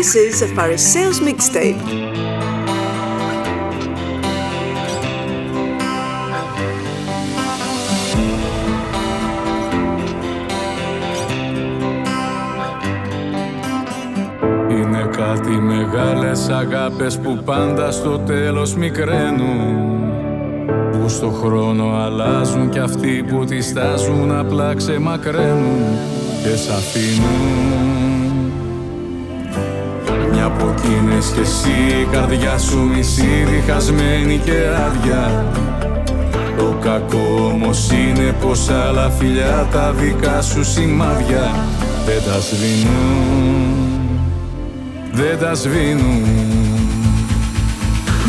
This is a Phariseos mixtape. Είναι κάτι μεγάλες αγάπες που πάντα στο τέλος μικραίνουν που στο χρόνο αλλάζουν κι αυτοί που τη στάζουν απλά ξεμακραίνουν και σ' αφήνουν Μια από εκείνες κι εσύ. Η καρδιά σου μισή διχασμένη και άδεια. Το κακό όμως είναι πως άλλα φιλιά τα δικά σου σημάδια δεν τα σβήνουν. Δεν τα σβήνουν.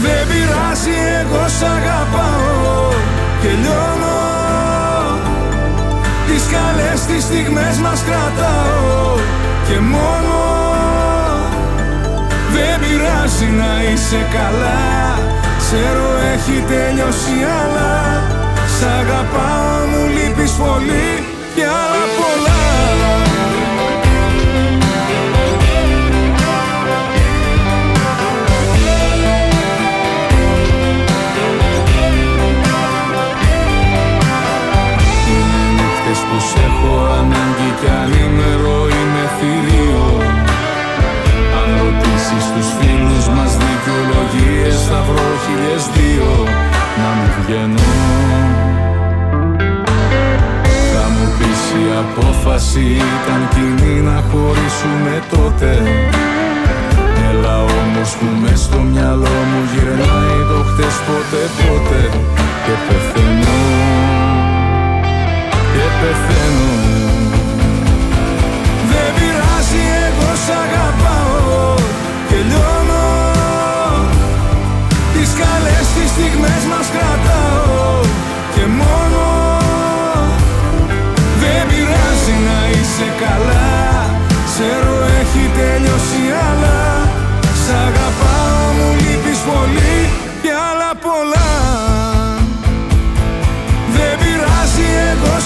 Δεν πειράζει εγώ σ' αγαπάω και λιώνω. Τις καλές τις στιγμές μας κρατάω και μόνο Δεν πειράζει να είσαι καλά. Ξέρω έχει τελειώσει αλλά Σ' αγαπάω μου λείπεις πολύ και άλλα πολλά. Που σ' έχω ανάγκη κι ανήμερο είμαι θηρίο Αν ρωτήσεις τους φίλους μας δικαιολογίες θα βρω χιλιές δύο να μην βγαίνω Θα μου πεις η απόφαση ήταν κοινή να χωρίσουμε τότε. Έλα όμως που μες στο μυαλό μου γυρνάει το χτες ποτέ ποτέ και πεθαίνω. Και πεθαίνω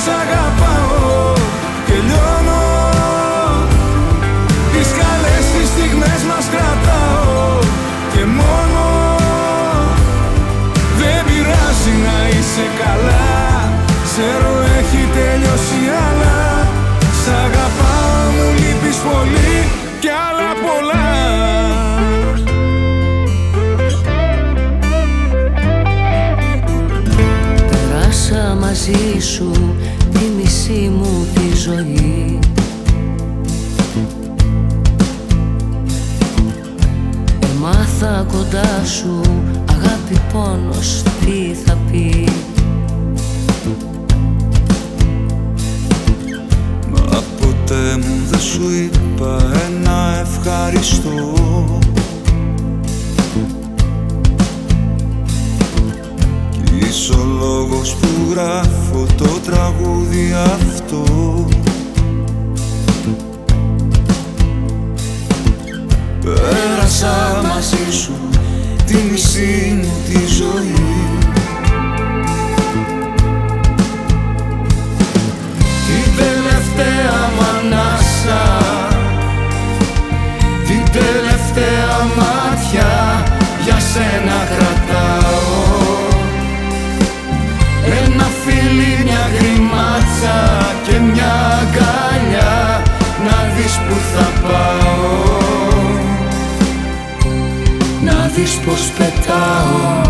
εγώ κοντά σου αγάπη πόνος τι θα πει. Μα ποτέ μου δεν σου είπα ένα ευχαριστώ. Κι είσαι ο λόγος που γράφω το τραγούδι αυτό. Πέρασα μαζί σου τη μισή μου τη ζωή. Την τελευταία μ' ανάσα Την τελευταία μάτια για σένα κρατάω. Ένα φίλι, μια γρημάτσα και μια αγκαλιά Να δεις που θα πάω δεις πως πετάω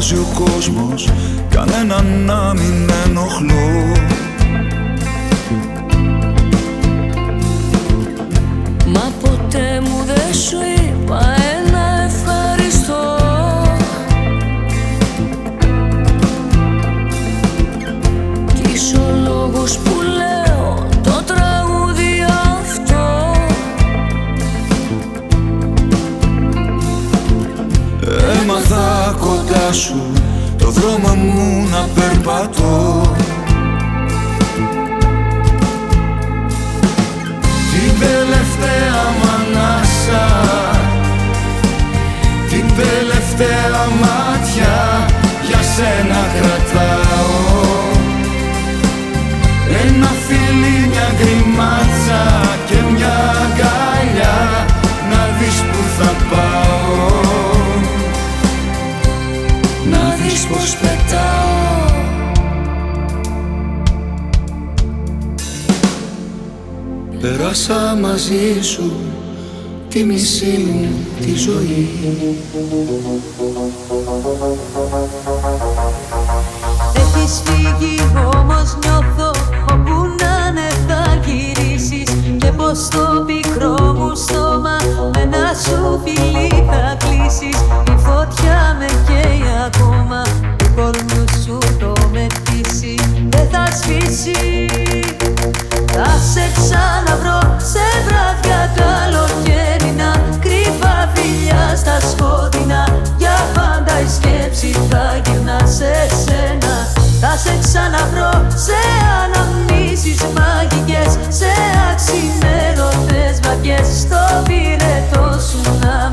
με νοιάζει ο κόσμος, κανένα να μην ενοχλώ. Μα ποτέ μου δεν σου είπα το δρόμο μου να περπατώ. Την τελευταία μανάσα Την τελευταία μάτια για σένα κρατάω. Ένα φίλι, μια γκριμάτσα και μια αγκαλιά να δεις που θα πάω. Πέρασα μαζί σου τη μισή μου τη ζωή. Έχεις φύγει όμως νιώθω όπου να ναι θα γυρίσεις. Και πως το πικρό μου στόμα με ένα σου φιλί θα κλείσεις. αφήσει Θα σε ξαναβρω σε βράδια καλοκαίρινα Κρύβα φιλιά στα σκότεινα. Για πάντα η σκέψη θα γυρνά σε σένα. Θα σε ξαναβρω σε αναμνήσεις μαγικές Σε αξιμερωτές βαριές Στο πυρετό σου να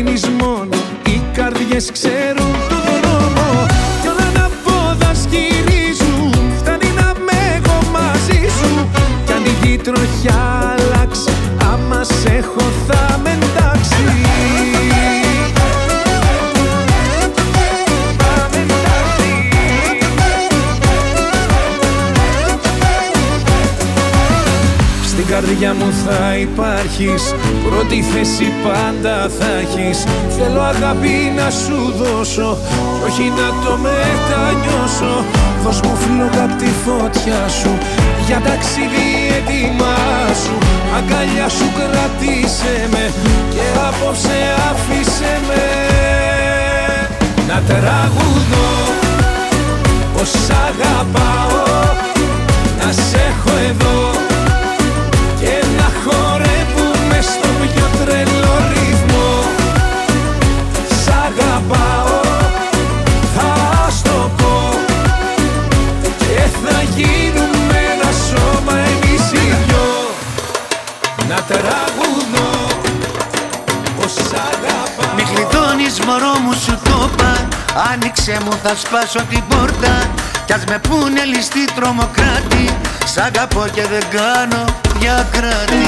Οι καρδιές ξέρουν καρδιά μου θα υπάρχεις. Πρώτη θέση πάντα θα έχεις. Θέλω αγάπη να σου δώσω όχι να το μετανιώσω. Δώσ' μου φλόγα απ' τη φωτιά σου Για ταξίδι έτοιμά σου. Αγκαλιά σου κρατήσε με Και απόψε άφησε με. Να τραγουδώ Πως αγαπάω Να σε έχω εδώ Άνοιξε μου θα σπάσω την πόρτα. Κι ας με πούνε ληστή τρομοκράτη. Σ' αγαπώ και δεν κάνω διακράτη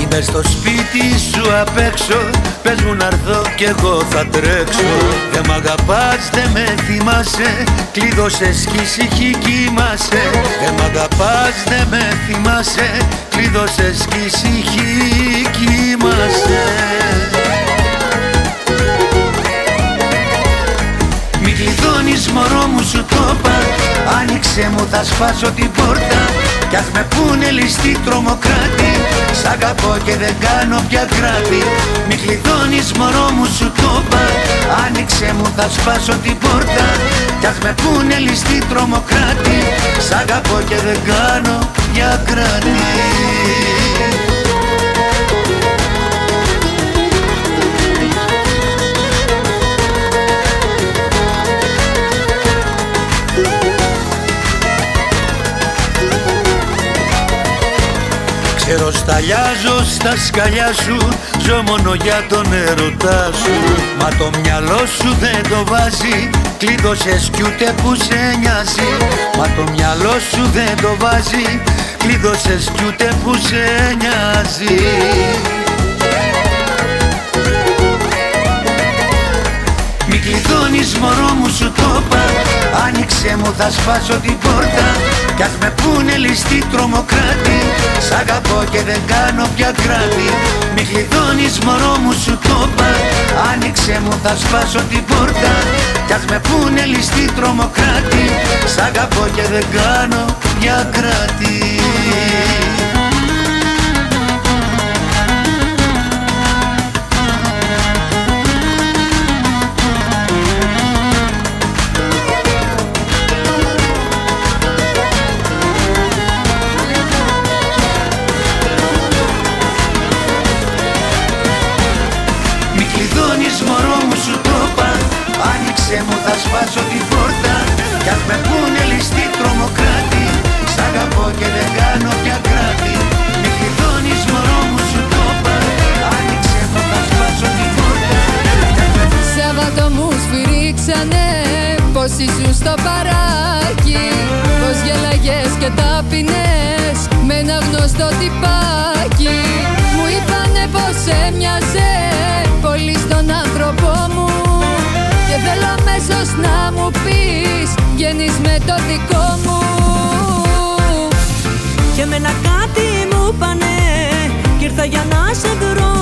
Είμαι στο σπίτι σου απ' έξω Πες μου να'ρθώ κι εγώ θα τρέξω. Δεν μ' αγαπάς, δεν με θυμάσαι. Κλείδωσες κι ησυχή κοιμάσαι Δεν μ' αγαπάς, δεν με θυμάσαι. Κλείδωσες κι ησυχή κοιμάσαι Μη κλειδώνεις μωρό μου σου το Άνοιξε μου θα σπάσω την πόρτα κι ας με πούνε ληστή τρομοκράτη Σ' αγαπώ και δεν κάνω πια κράτη. Μη κλειδώνεις μωρό μου σου το πα. Άνοιξε μου θα σπάσω την πόρτα. Κι ας με πούνε ληστή τρομοκράτη Σ' αγαπώ και δεν κάνω πια κράτη Εροσταλιάζω στα σκαλιά σου Ζω μόνο για τον ερωτά σου. Μα το μυαλό σου δεν το βάζει Κλείδωσες κι ούτε που σε νοιάζει. Μα το μυαλό σου δεν το βάζει Κλείδωσες κι ούτε που σε νοιάζει. Μη κλειδώνεις μωρό μου σου το πα Άνοιξε μου θα σπάσω την πόρτα κι ας με πούνε ληστή τρομοκράτη Σ' αγαπώ και δεν κάνω πια κράτη. Μη κλειδώνεις μωρό μου σου το πα. Άνοιξε μου θα σπάσω την πόρτα. Κι ας με πούνε ληστή τρομοκράτη Σ' αγαπώ και δεν κάνω πια κράτη Άσε μου θα σπάσω την πόρτα. Κι αν με πούνε ληστή τρομοκράτη. Σ' αγαπώ και δεν κάνω πια κράτη. Μη κλειδώνεις μωρό μου σου το είπα. Άνοιξε μου θα σπάσω την πόρτα. Σάββατο μου σφυρίξανε Πως ήσουν στο παράκι. Πως γελαγες και τάπινες Με ένα γνωστό τυπάκι. Μου είπανε πως έμοιαζε Πολύ στον άνθρωπό μου. Και θέλω αμέσως να μου πεις Βγαίνεις με το δικό μου Και με ένα κάτι μου πάνε Κι ήρθα για να σε βρω.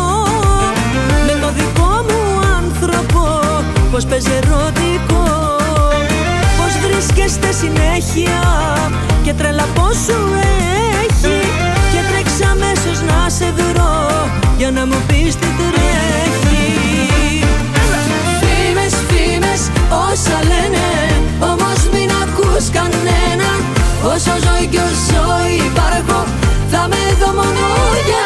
Με το δικό μου άνθρωπο Πως παίζει ερωτικό. Πως βρίσκεστε συνέχεια Και τρέλα πως σου έχει. Και τρέξα αμέσως να σε βρω Για να μου πεις τι τρέχει όσα λένε Όμως μην ακούς κανένα Όσο ζωή κι όσο υπάρχω Θα με δω μόνο για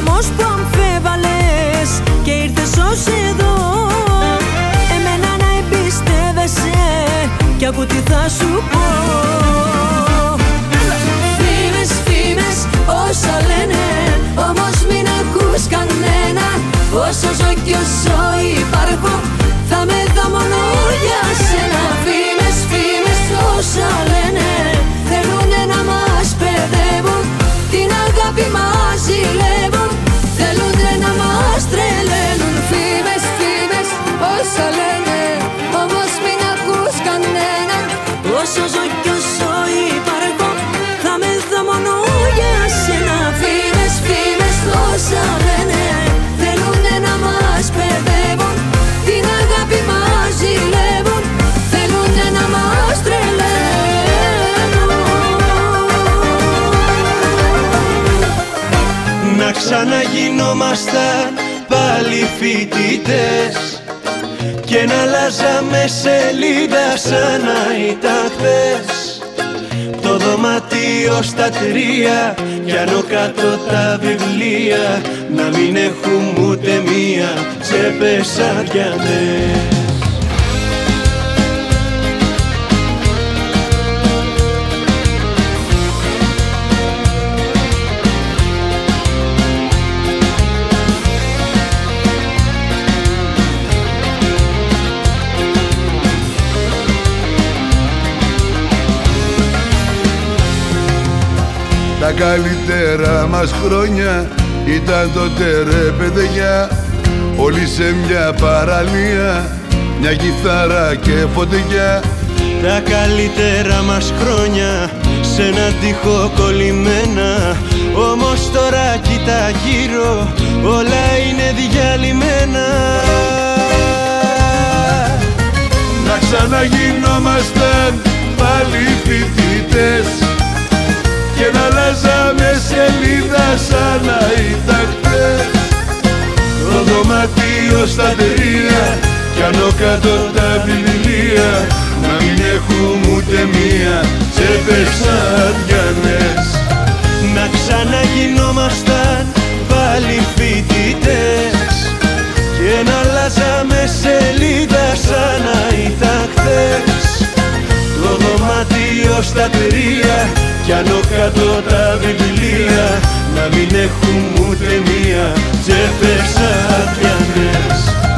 Κι εσύ όμως που αμφέβαλες Και ήρθες ως εδώ. Εμένα να εμπιστεύεσαι Κι ακού τι θα σου πω. Φήμες, φήμες, όσα λένε Όμως μην ακούς κανένα. Όσο ζω κι όσο υπάρχω Θα με δω μόνο για σένα. Φήμες, φήμες, όσα λένε Θέλουνε να μας παιδεύουν. Την αγάπη μας ζηλεύουν ξαναγινόμασταν πάλι φοιτητές. Και να αλλάζαμε σελίδα σαν να ήταν χθες. Το δωμάτιο στα τρία Κι άνω κάτω τα βιβλία Να μην έχουμε ούτε μία τσέπες αδιανές Τα καλύτερα μας χρόνια ήταν τότε ρε παιδιά. Όλοι σε μια παραλία, μια κιθάρα και φωτιά. Τα καλύτερα μας χρόνια σε έναν τοίχο κολλημένα. Όμως τώρα κοίτα γύρω όλα είναι διαλυμένα. Να ξαναγινόμασταν πάλι φοιτητές Και να αλλάζαμε σελίδα σαν να ήταν χτες Το δωμάτιο στα τρία κι άνω κάτω τα βιβλία Να μην έχουμε ούτε μία τσέπες αδιανές Να ξαναγινόμασταν πάλι φοιτητές Και να αλλάζαμε σελίδα σαν να ήταν χθες. Το δωμάτιο στα τρία κι άνω κάτω τα βιβλία Να μην έχουμε ούτε μία τσέπες αδιανές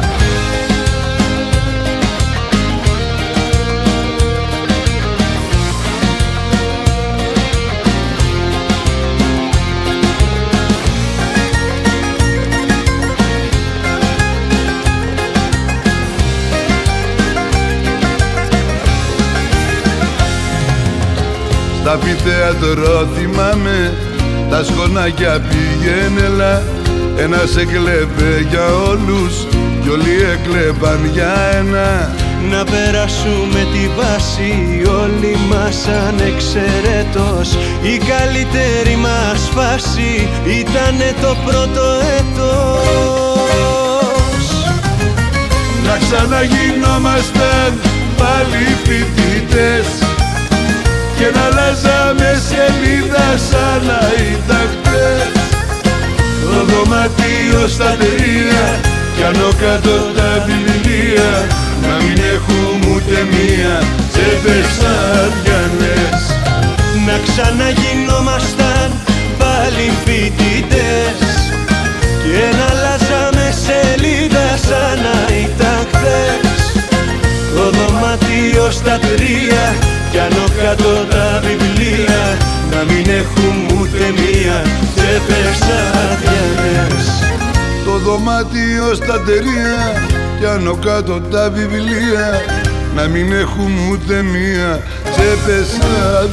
Τα πιθέατρο θυμάμαι Τα σκονάκια πήγαινε ένας εκλέβε για όλους Κι όλοι εκλέβαν για ένα. Να περάσουμε τη βάση όλοι μας ανεξαιρέτως. Η καλύτερη μας φάση ήτανε το πρώτο έτος. Να ξαναγινόμαστε πάλι φοιτητές. ελευθερία Κι ανώ κάτω τα βιβλία Να μην έχουν ούτε μία τσέπες αδιανές Να ξαναγινόμασταν πάλι φοιτητές. Και να αλλάζαμε σελίδα σαν να ήταν χθες. Το δωμάτιο στα τρία Κι ανώ κάτω τα βιβλία Να μην έχουμε ούτε μία τσέπες δωμάτιο στα τερία. Κι άνω κάτω τα βιβλία να μην έχουν ούτε μία τσέπες σαν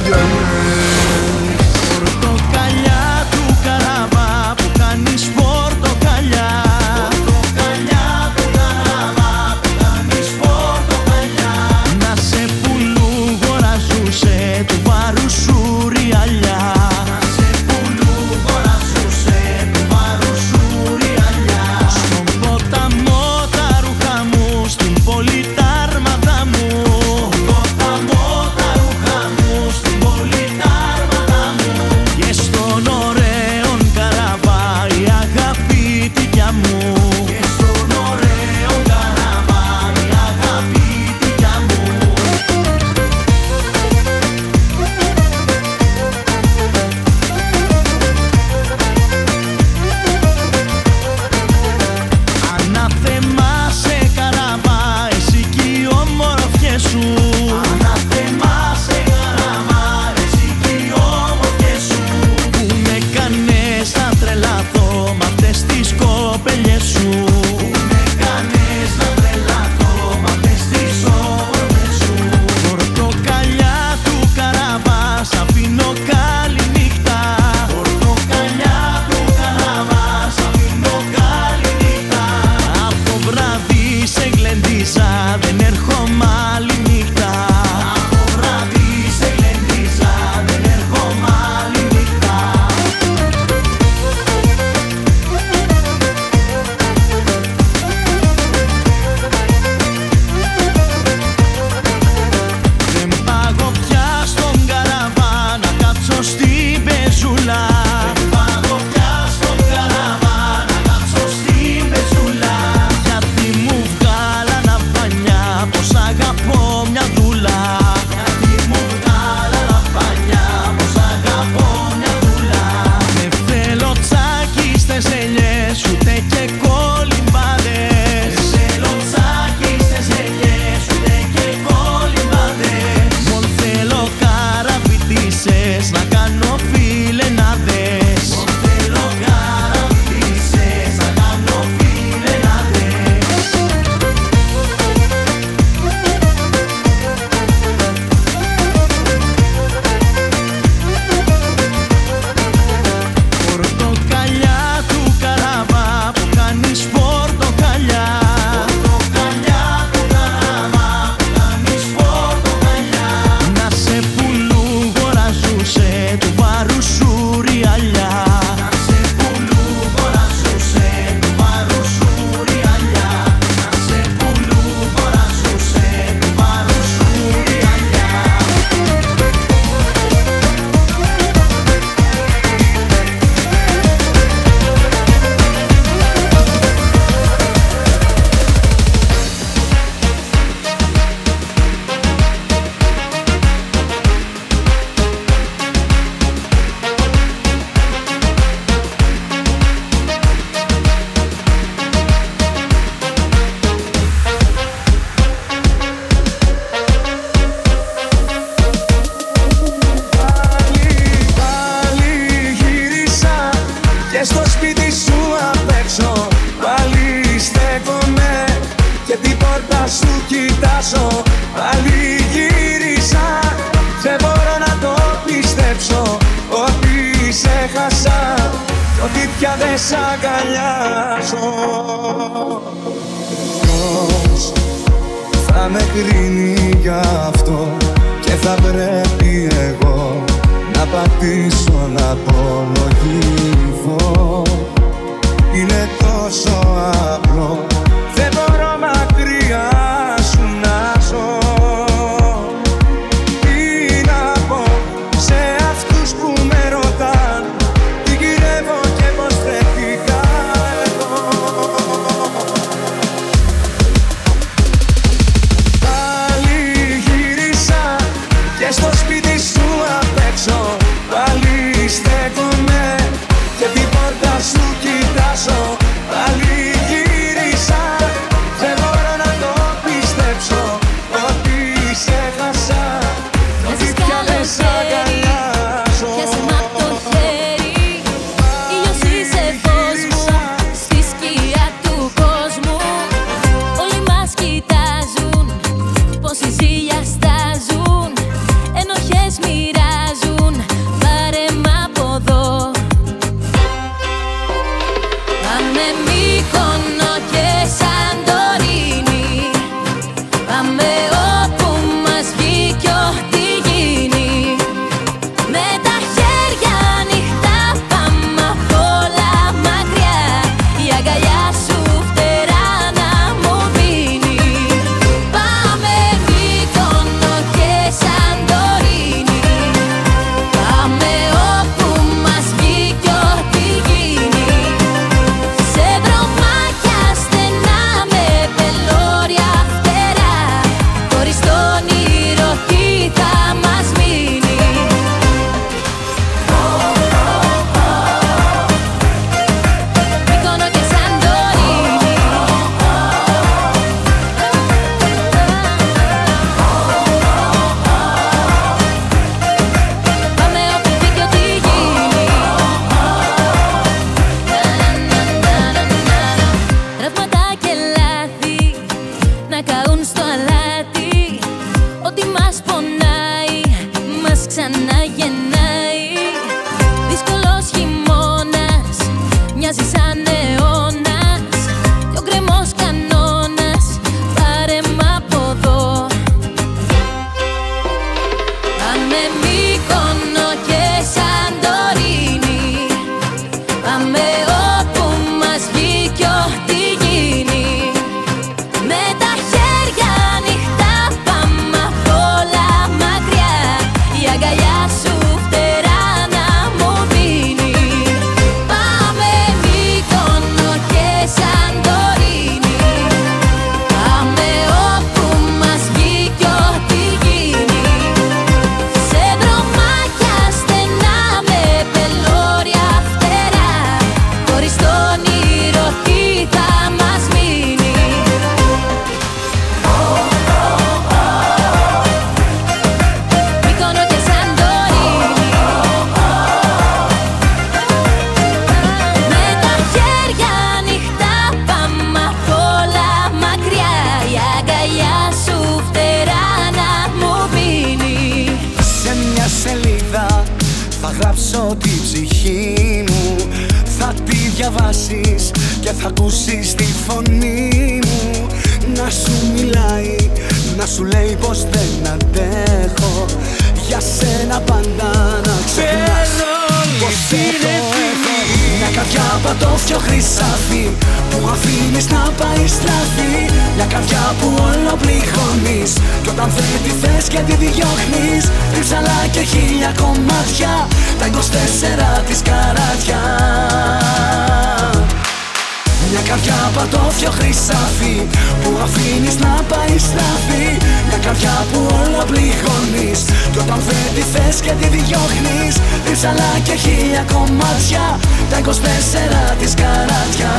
θέλεις να πάει στραφή Μια καρδιά που όλα πληγώνεις. Κι όταν δεν τη θες και τη διώχνεις. Ρίψαλα και χίλια κομμάτια Τα 24 της καράτια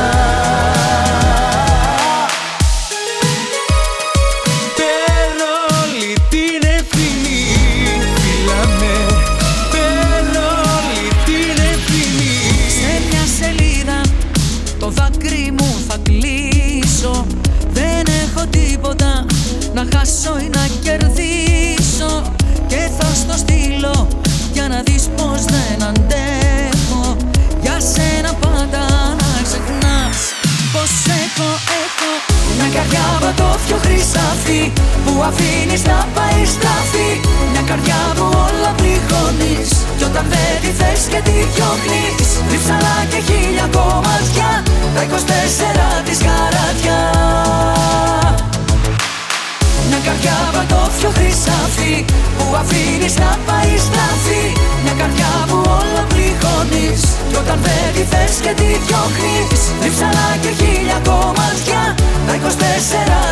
που αφήνεις να πάει στραφή Μια καρδιά που όλα πληγώνεις. Κι όταν δεν τη θες και τη διώχνεις. Διψαλά και χίλια κομμάτια. Τα 24 της καράτια καρδιά βατόφιο χρυσάφι Που αφήνεις να πάει Μια καρδιά που όλα πληγώνεις Κι όταν δεν τη θες και τη διώχνεις. Και χίλια κομμάτια Τα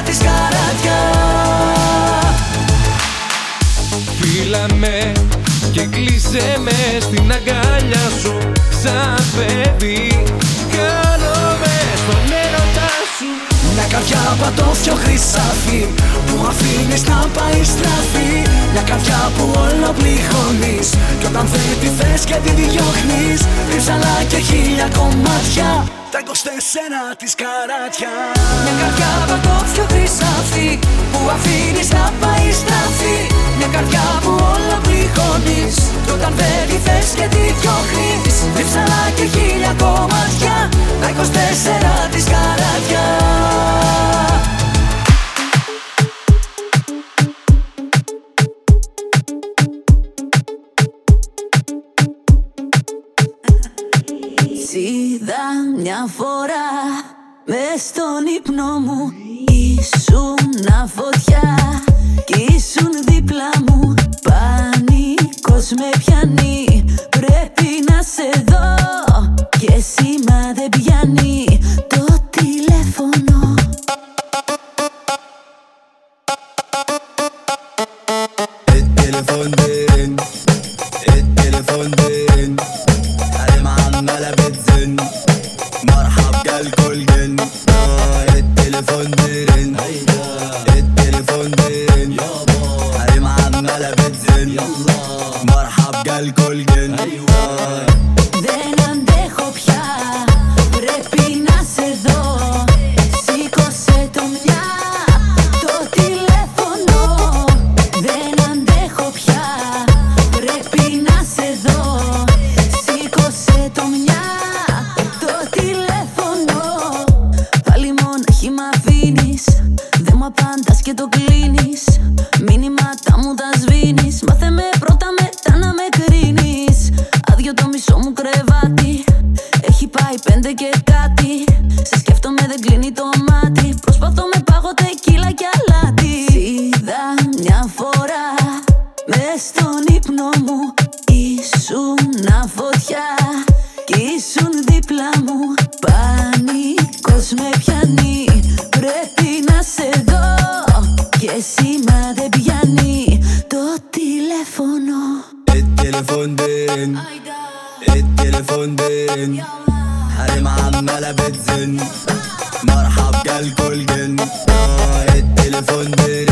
24 της καράτια Φίλα με και κλείσε με στην αγκά πατόφιο χρυσάφι Που αφήνεις να πάει στραφή. Μια καρδιά που όλο πληγώνεις Κι όταν θέλει τη θες και τη διώχνεις Ρίψαλα και χίλια κομμάτια. Τα 24 της καράτια. Μια καρδιά πατόφιο χρυσάφι Που αφήνεις να πάει στραφή. Μια καρδιά που όλο πληγώνεις Κι όταν θέλει θες και τη διώχνεις Ρίψαλα και χίλια κομμάτια. Τα 24 της καράτια. σ' είδα μια φορά μες στον ύπνο μου. Ήσουν φωτιά κι ήσουν δίπλα μου. Πάνικος με πιάνει. مرحب جالكو الجن آه، التليفون برن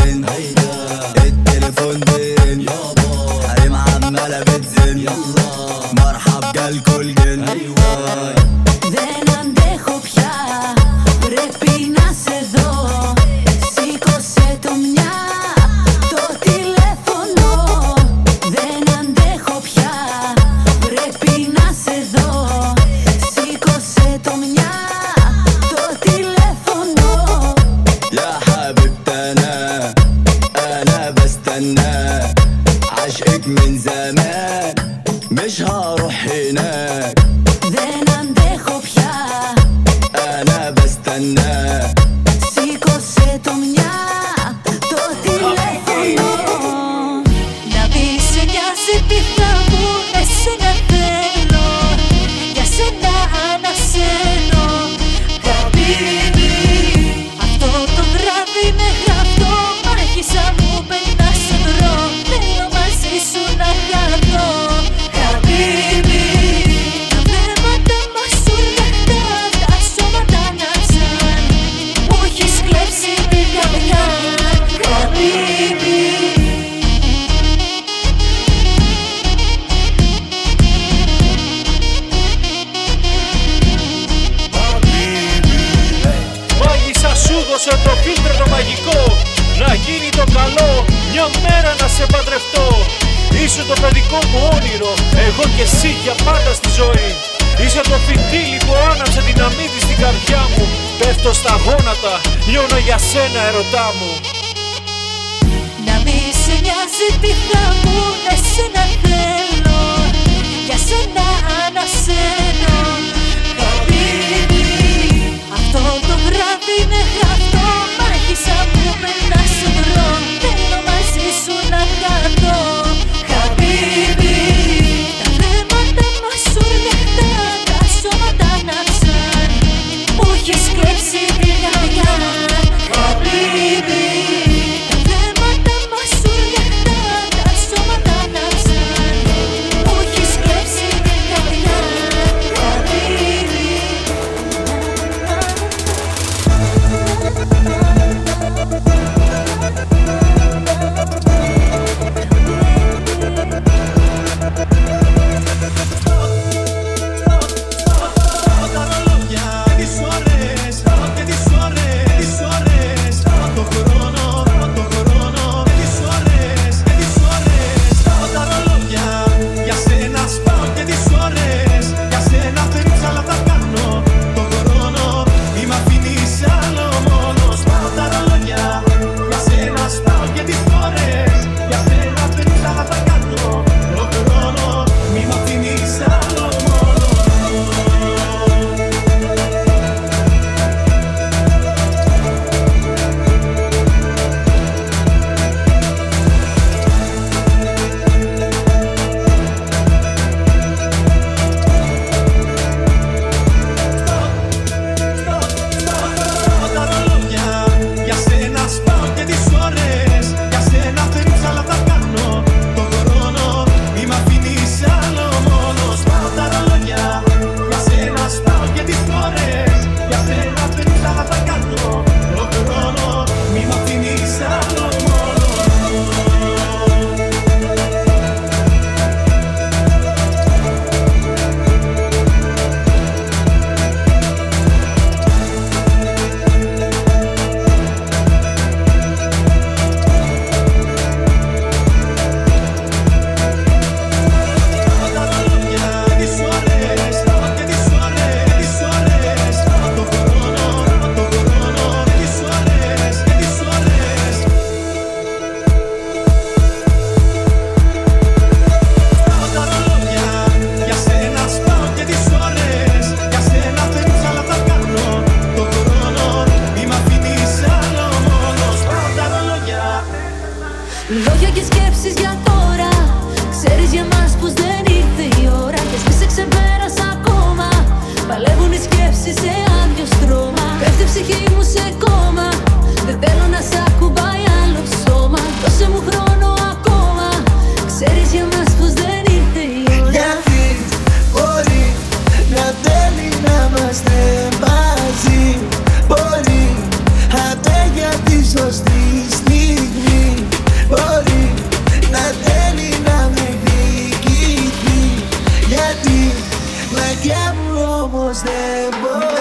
Πλάκια μου όμως δεν μπορεί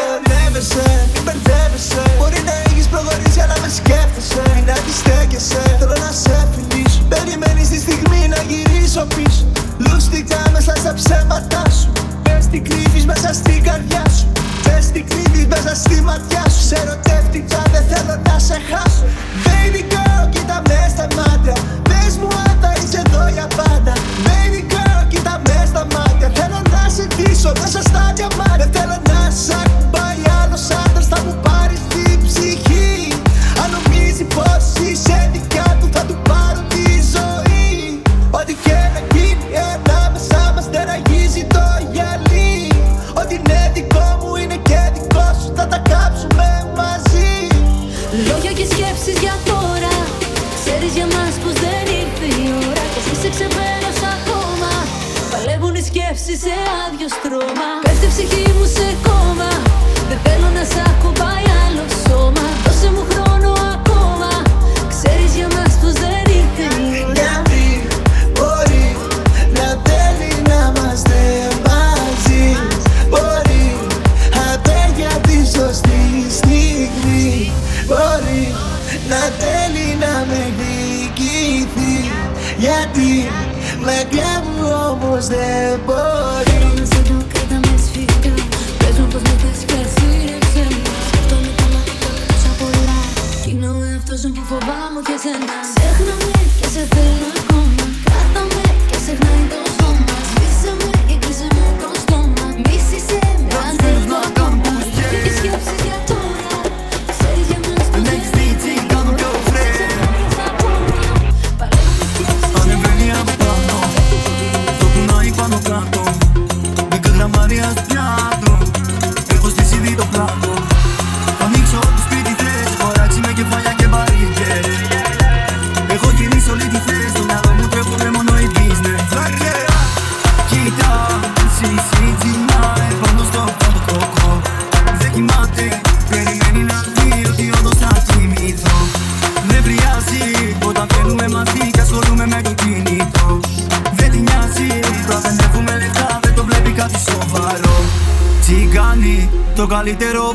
μπερδεύεσαι. Μπορεί να έχεις προχωρήσει αλλά με σκέφτεσαι. Μην αντιστέκεσαι Θέλω να σε φιλήσω. Περιμένεις τη στιγμή να γυρίσω πίσω. Λούστηκα μέσα στα ψέματά σου. Πες τι κρύβεις μέσα στην καρδιά σου. Πες τι κρύβεις μέσα στη ματιά σου. Σε ερωτεύτηκα δεν θέλω να σε χάσω. Baby girl κοίτα μες στα μάτια. Πες μου αν θα είσαι εδώ για πάντα. Baby σε κλείσω μέσα στα διαμάρια Θέλω να σ' σε άδειο στρώμα.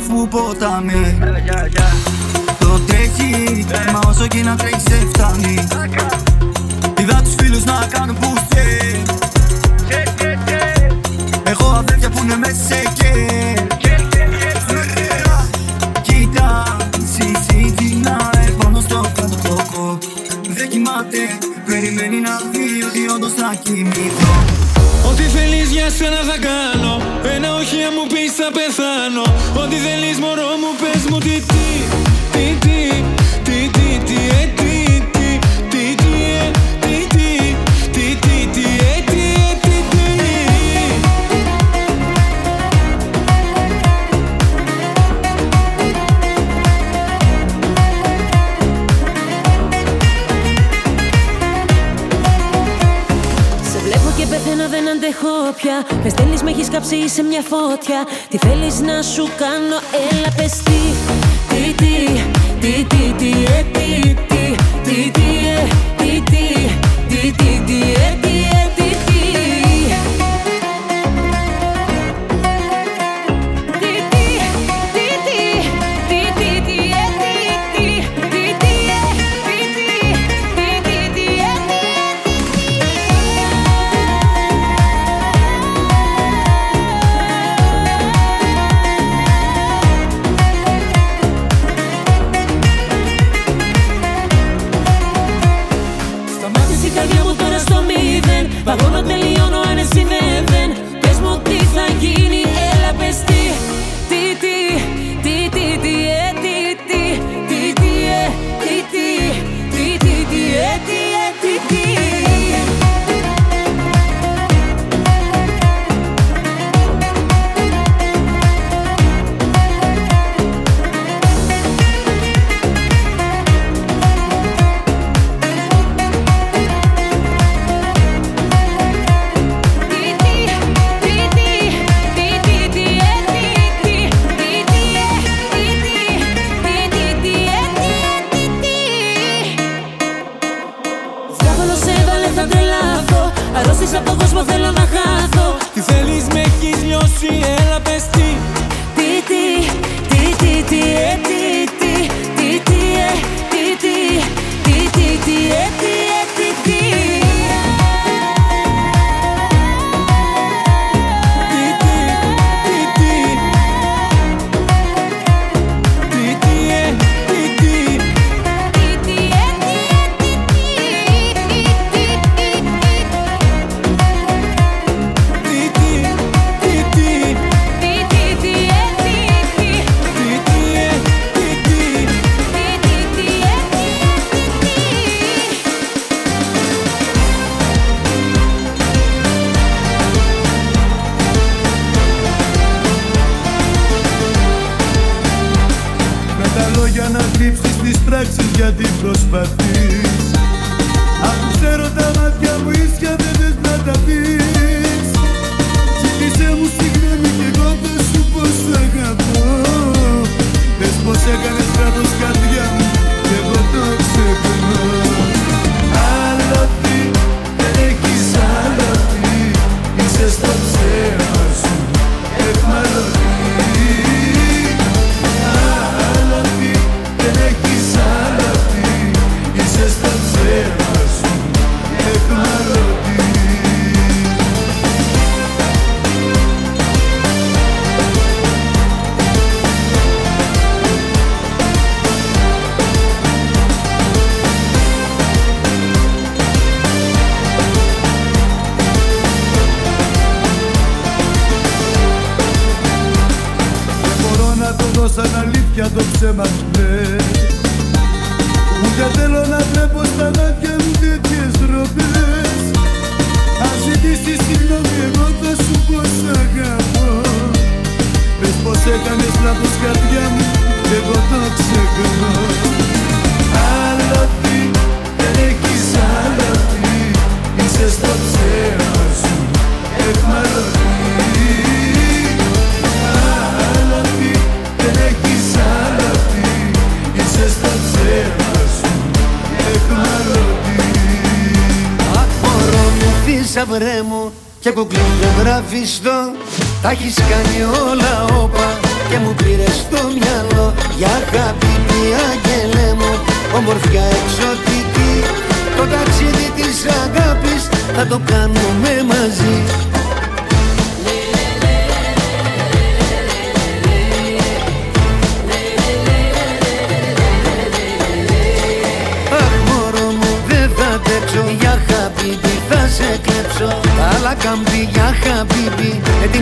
που ποτάμι. Το τρέχει, μα όσο και να τρέχει σε φτάνει. Είδα τους φίλους να κάνουν μπουστέ Έχω αδέρφια που είναι μέσα σε Κοίτα, συζήτη να ε, πάνω το κάτω Δεν κοιμάται, περιμένει να δει ότι όντως θα κοιμηθώ. Ό,τι θέλεις για σένα θα κάνω. Όχι, μου πεις θα πεθάνω. Ό,τι θέλεις, μωρό μου, πες μου τι. πια. Με στέλνεις, με έχεις κάψει σε μια φωτιά. Τι θέλεις να σου κάνω, έλα πες τι. Τι, τι, τι, τι, τι, τι, ε, τι, τι, τι, τι,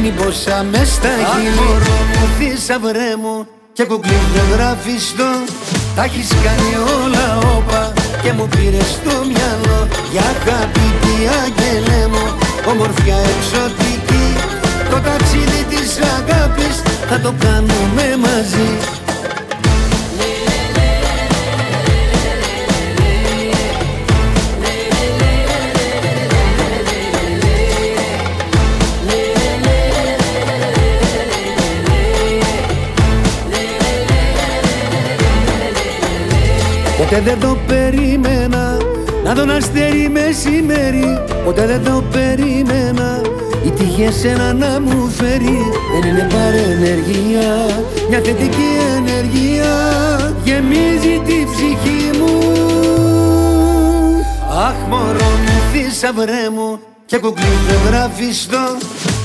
χαπίπι Έτοιμη πόσα μες στα χείλη. Αμορώ μου θησαυρέ μου Και κουκλί γραφιστό Τα έχεις κάνει όλα όπα Και μου πήρες στο μυαλό. Για χαπίπι αγγελέ μου Ομορφιά εξωτική. Το ταξίδι της αγάπης Θα το κάνουμε μαζί Ποτέ δεν το περίμενα να δω να αστέρι μεσημέρι Ποτέ δεν το περίμενα η τύχη εσένα να μου φέρει. Δεν είναι παρενεργία μια θετική ενεργεία Γεμίζει τη ψυχή μου. Αχ μωρό μου θησαυρέ μου και κουκλί γραφιστό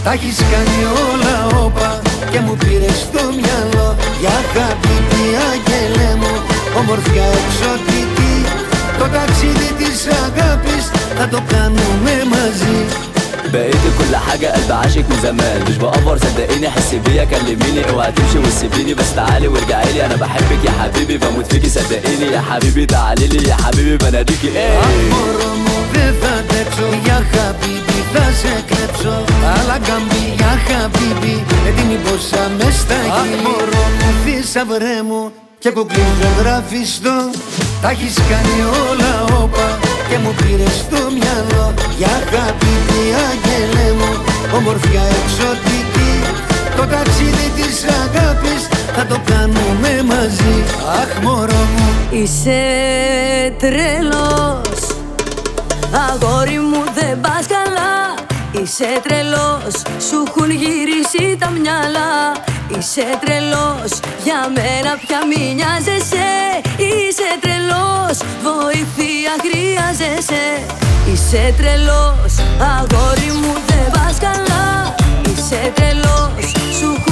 Τα έχεις κάνει όλα όπα και μου πήρες στο μυαλό. Για αγάπη αγγελέ μου Ομορφιά εξωτική Το ταξίδι της αγάπης θα το κάνουμε μαζί بقيتي كل حاجة قلب عاشق من زمان مش بأفر صدقيني حسي بيا كلميني اوعى تمشي وتسيبيني بس تعالي وارجعي لي انا بحبك يا حبيبي بموت فيكي صدقيني يا حبيبي تعالي لي يا حبيبي بناديكي ايه Μωρό μου δεν θα αντέξω Για χαμπίμπι θα σε κλέψω Αλλά γκαμπί για χαμπίμπι Έτοιμη πόσα μες στα χείλη Μωρό μου θησαυρέ μου και κουκλί γραφιστό Τα έχεις κάνει όλα όπα και μου πήρες στο μυαλό. Για αγάπη αγγελέ μου Ομορφιά εξωτική. Το ταξίδι της αγάπης θα το κάνουμε μαζί. Αχ μωρό μου. Είσαι τρελός Αγόρι μου δεν πας καλά. Είσαι τρελός, σου έχουν γυρίσει τα μυαλά Είσαι τρελός, για μένα πια μη νοιάζεσαι. Είσαι τρελός, βοήθεια χρειάζεσαι. Είσαι τρελός, αγόρι μου δεν πας καλά. Είσαι τρελός, σου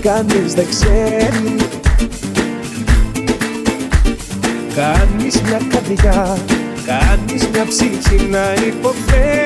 κανείς δεν ξέρει. Κάνεις μια καρδιά, κάνεις μια ψυχή να υποφέρει.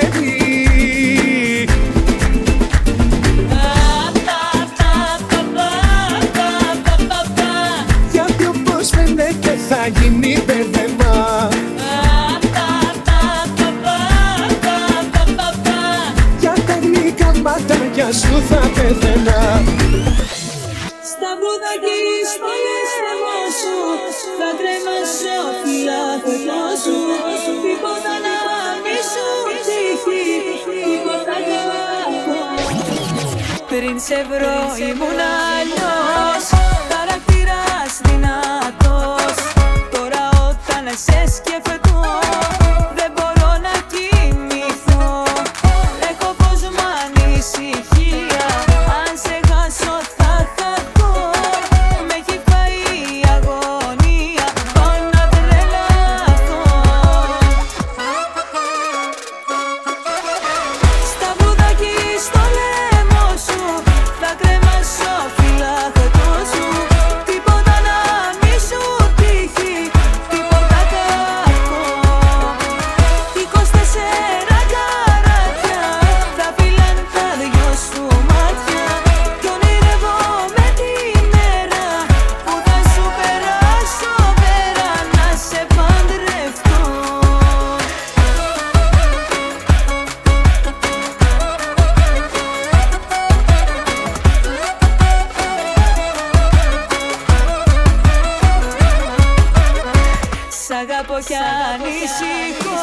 κι ανησυχώ.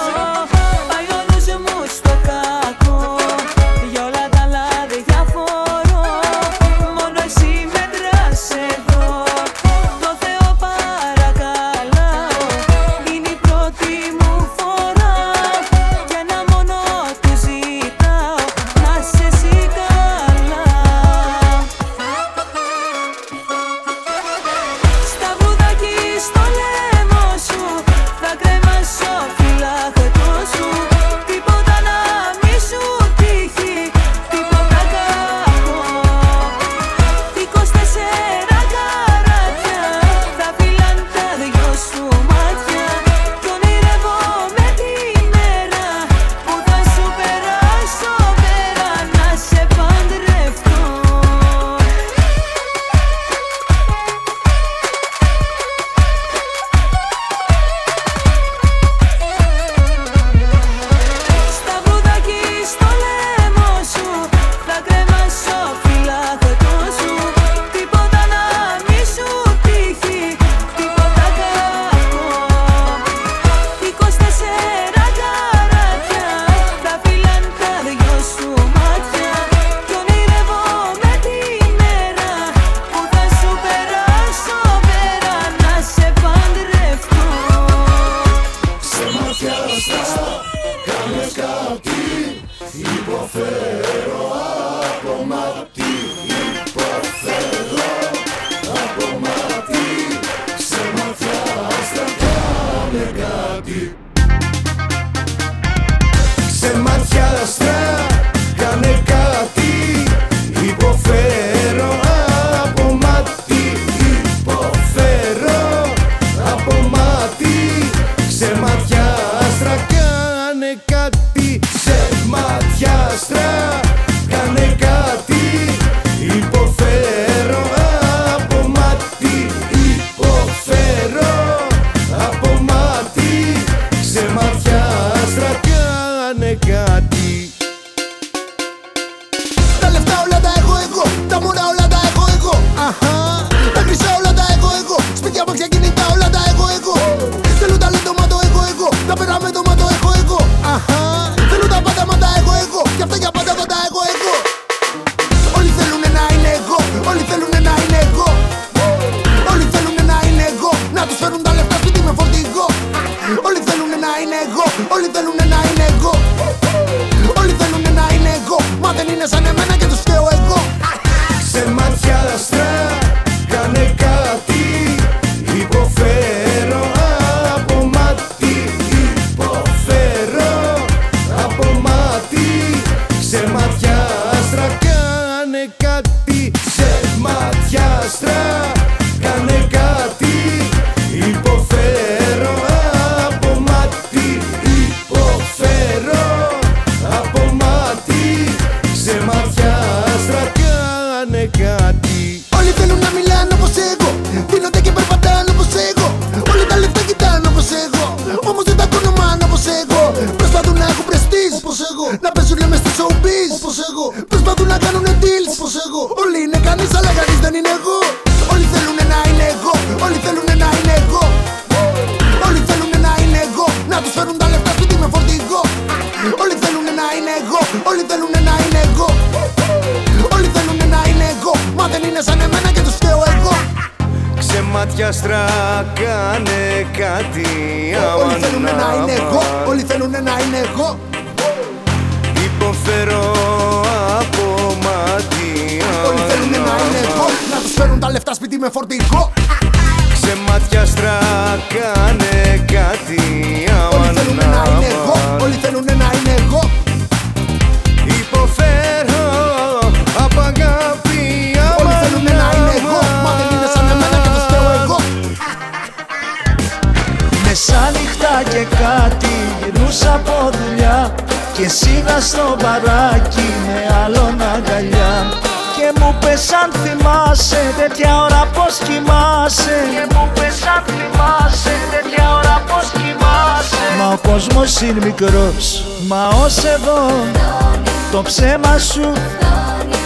Πάει όλους μου στο κάτω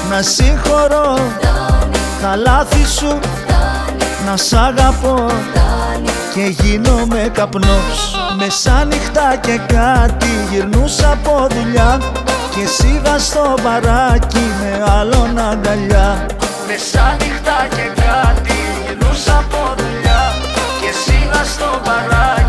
Να συγχωρώ Καλάθι σου να σ' αγαπώ Και γίνομαι καπνός. Μεσάνυχτα και κάτι γυρνούσα από δουλειά Και σίγα στο μπαράκι με άλλον αγκαλιά. Μεσάνυχτα και κάτι γυρνούσα από δουλειά Και σίγα στο μπαράκι.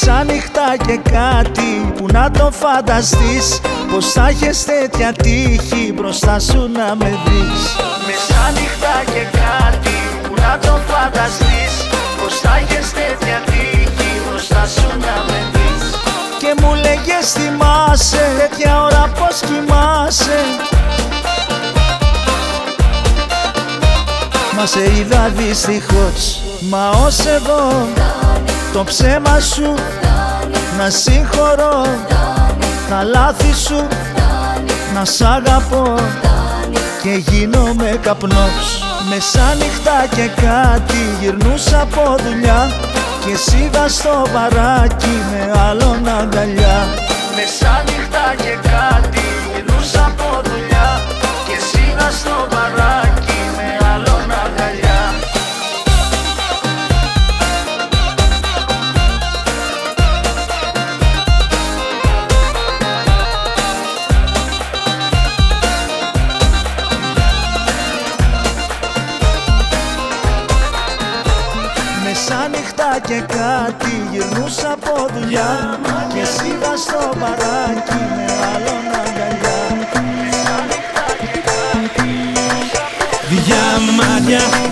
Σαν ανοιχτά και κάτι που να το φανταστείς. Πως θα έχεις τέτοια τύχη μπροστά σου να με δεις. Μεσάνυχτα και κάτι που να το φανταστείς. Πως θα έχεις τέτοια τύχη μπροστά σου να με δεις. Και μου λέγες θυμάσαι τέτοια ώρα πως κοιμάσαι Μα σε είδα δυστυχώς, μα ως εδώ το ψέμα σου. Να συγχωρώ Τα λάθη σου. Να σ' αγαπώ Και γίνομαι καπνός. Μεσάνυχτα και κάτι γυρνούσα από δουλειά. Και σίγα στο βαράκι με άλλον αγκαλιά. Μεσάνυχτα και κάτι γυρνούσα από δουλειά. Και σίγα στο παράκι και κάτι γυρνούσα από δουλειά. Και εσύ στο παράκι με άλλον αγκαλιά. Δυο μάτια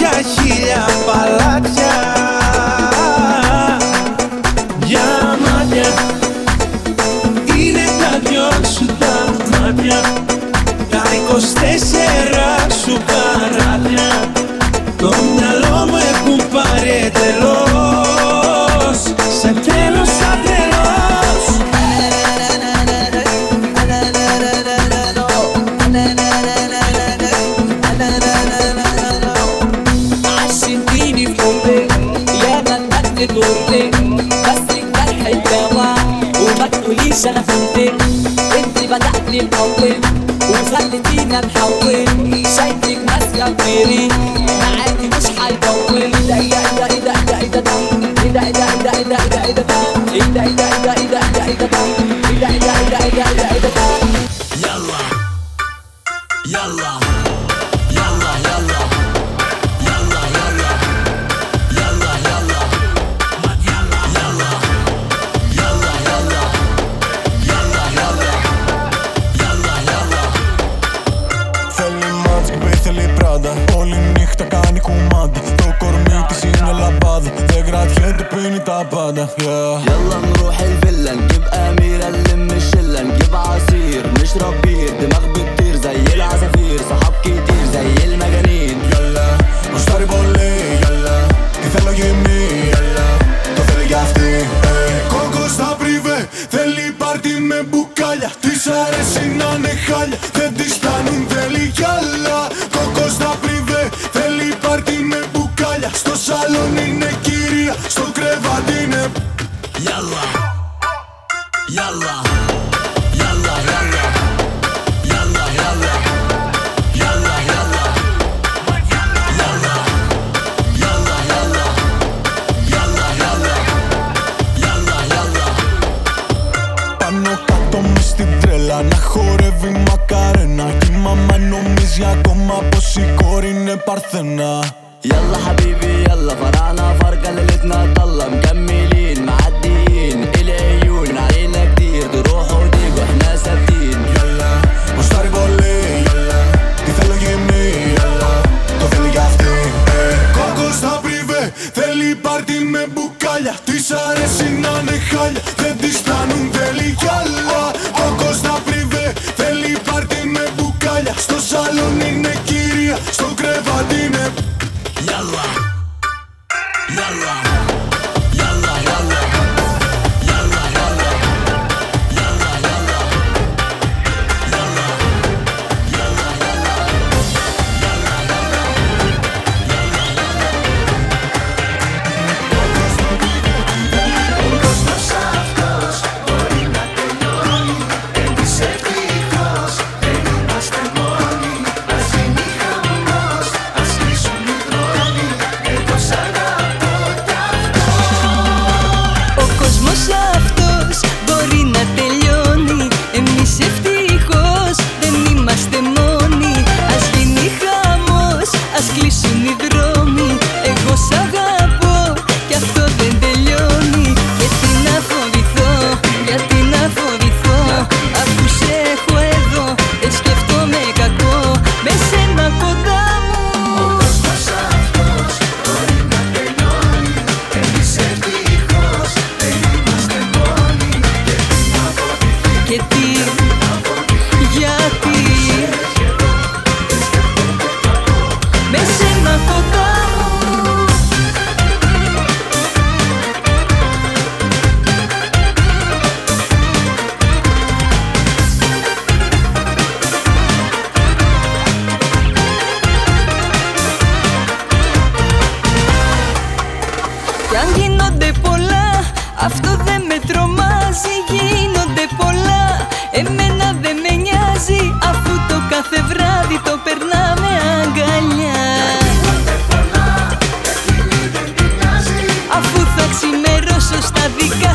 بارثنا يلا حبيبي.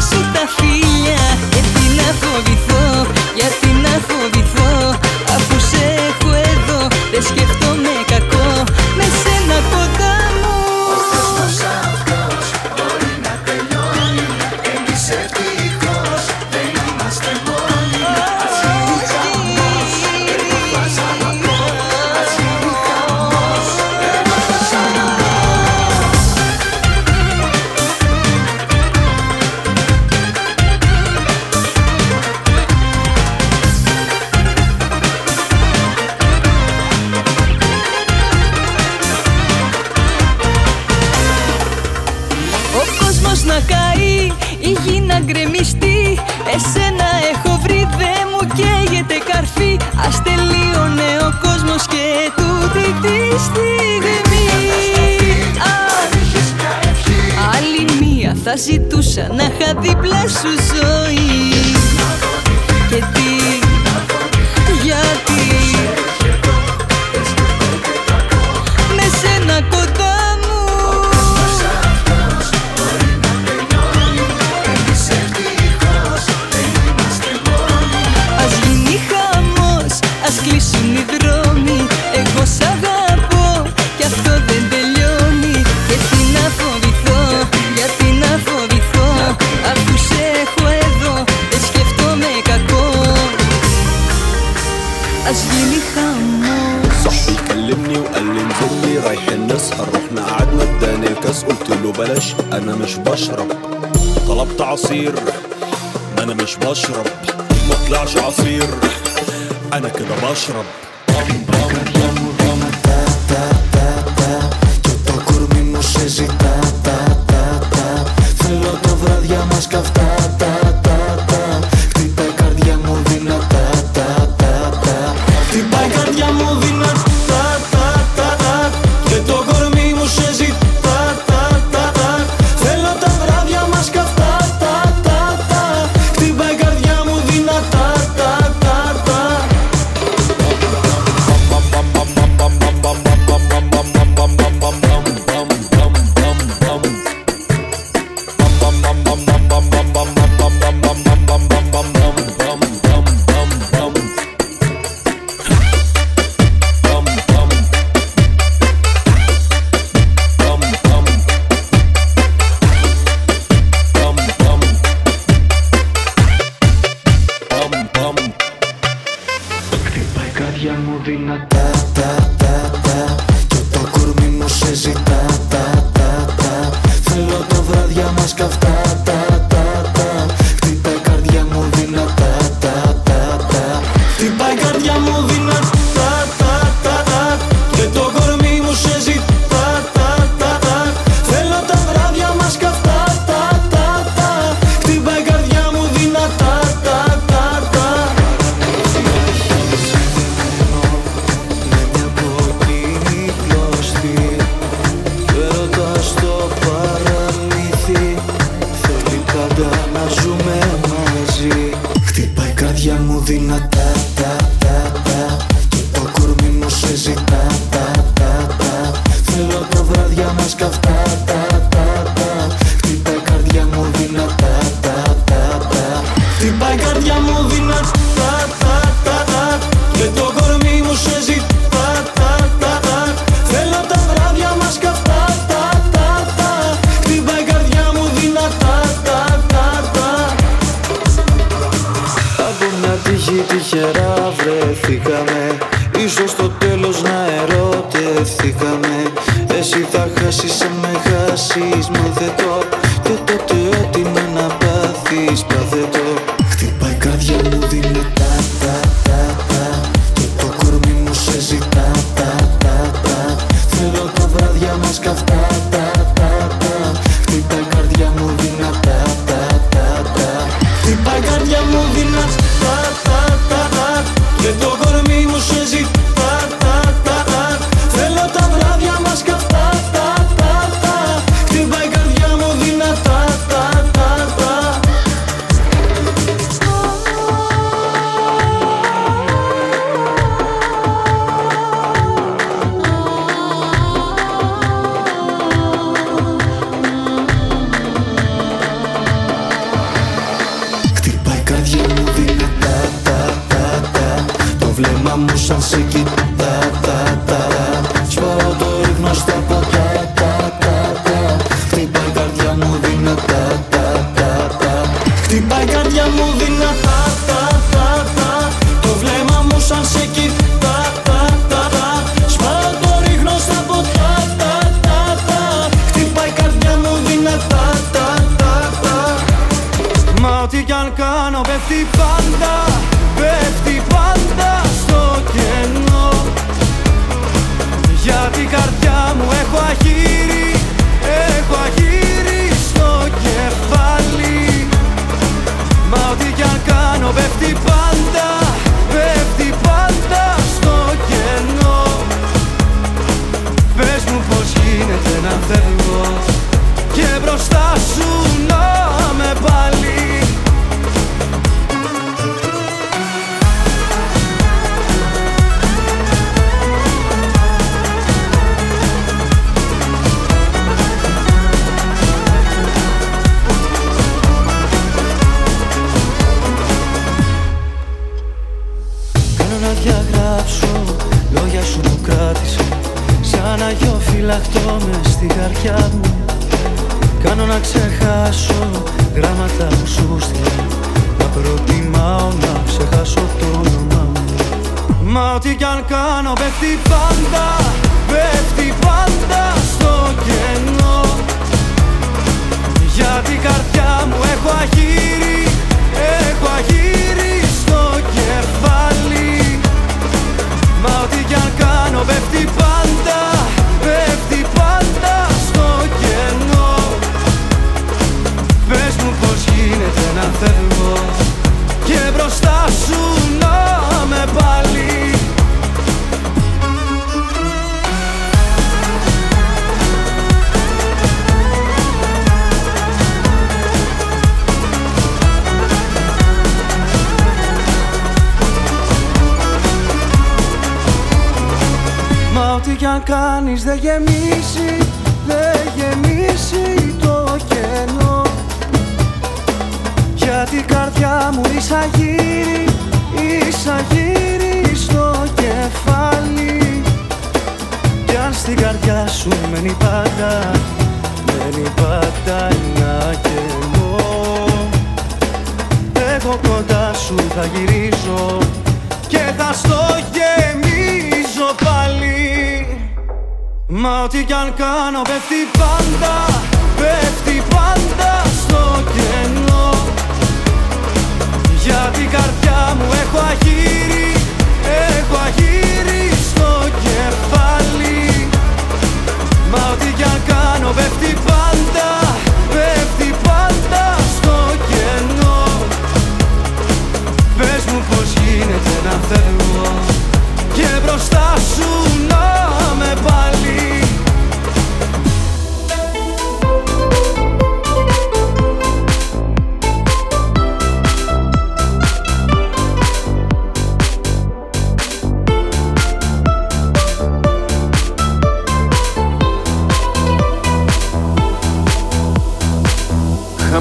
Δικά σου τα ζητούσα να είχα δίπλα σου ζωή σου θα γυρίζω Και θα στο γεμίζω πάλι. Μα ό,τι κι αν κάνω πέφτει πάντα Πέφτει πάντα στο κενό. Για την καρδιά μου έχω αγύρι Έχω αγύρι στο κεφάλι. Μα ό,τι κι αν κάνω πέφτει πάντα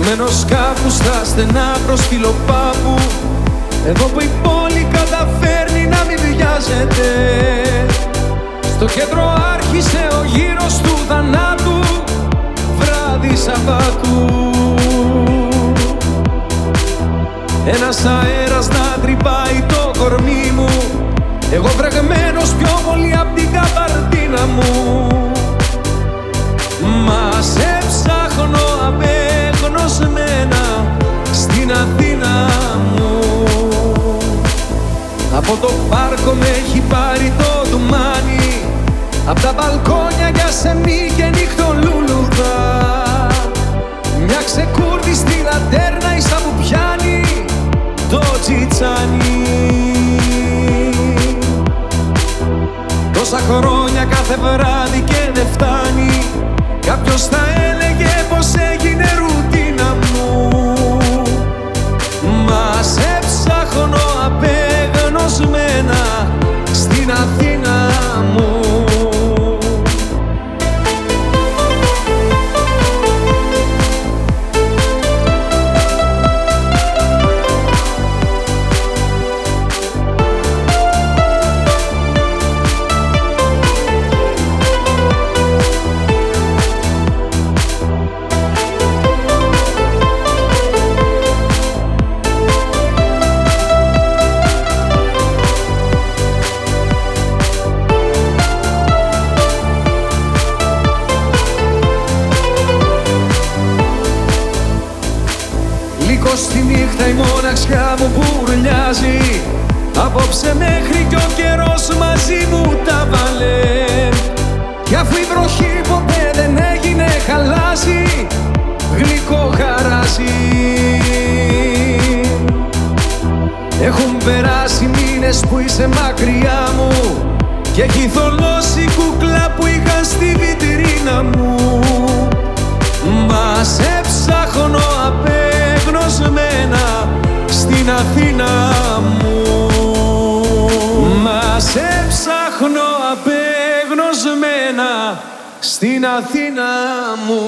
Χαμένος κάπου στα στενά προς φιλοπάπου Εδώ που η πόλη καταφέρνει να μην βιάζεται. Στο κέντρο άρχισε ο γύρος του θανάτου Βράδυ Σαββάτου. Ένας αέρας να τρυπάει το κορμί μου. Εγώ βρεγμένος πιο πολύ απ' την καπαρτίνα μου. Μα σε ψάχνω απέγνωσμένα στην Αθήνα μου. Από το πάρκο με έχει πάρει το ντουμάνι Απ' τα μπαλκόνια για σεμί και νύχτο λουλουδά Μια ξεκούρδιστη λατέρνα ίσα που πιάνει το τσιτσάνι. Τόσα χρόνια κάθε βράδυ και δεν φτάνει. Κάποιος θα έλεγε πως έγινε ρουτίνα σε ψάχνω απεγνωσμένα στην Αθήνα μου Έχουν περάσει μήνες που είσαι μακριά μου Και έχει θολώσει η κούκλα που είχα στη βιτρίνα μου. Μα σε ψάχνω απεγνωσμένα στην Αθήνα μου. Μα σε ψάχνω απεγνωσμένα στην Αθήνα μου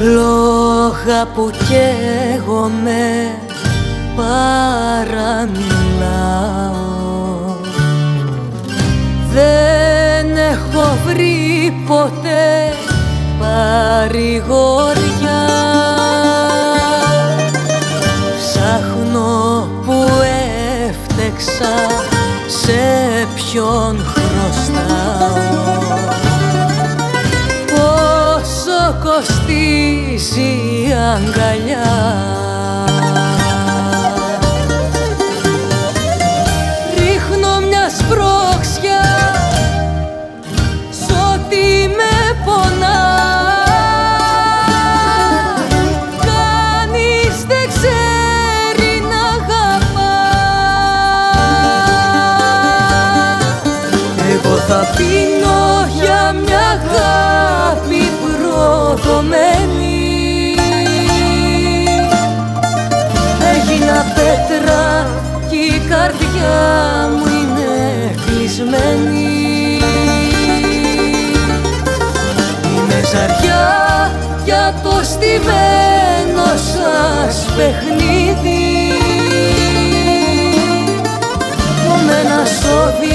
Φλόγα που καίγομαι παραμιλάω. Δεν έχω βρει ποτέ παρηγοριά. Ψάχνω που έφτεξα σε ποιον χρωστάω κοστίζει η αγκαλιά Έγινα πέτρα κι η καρδιά μου είναι κλεισμένη. Είμαι ζαριά για το στημένο σας παιχνίδι. Που με ένα σώδιο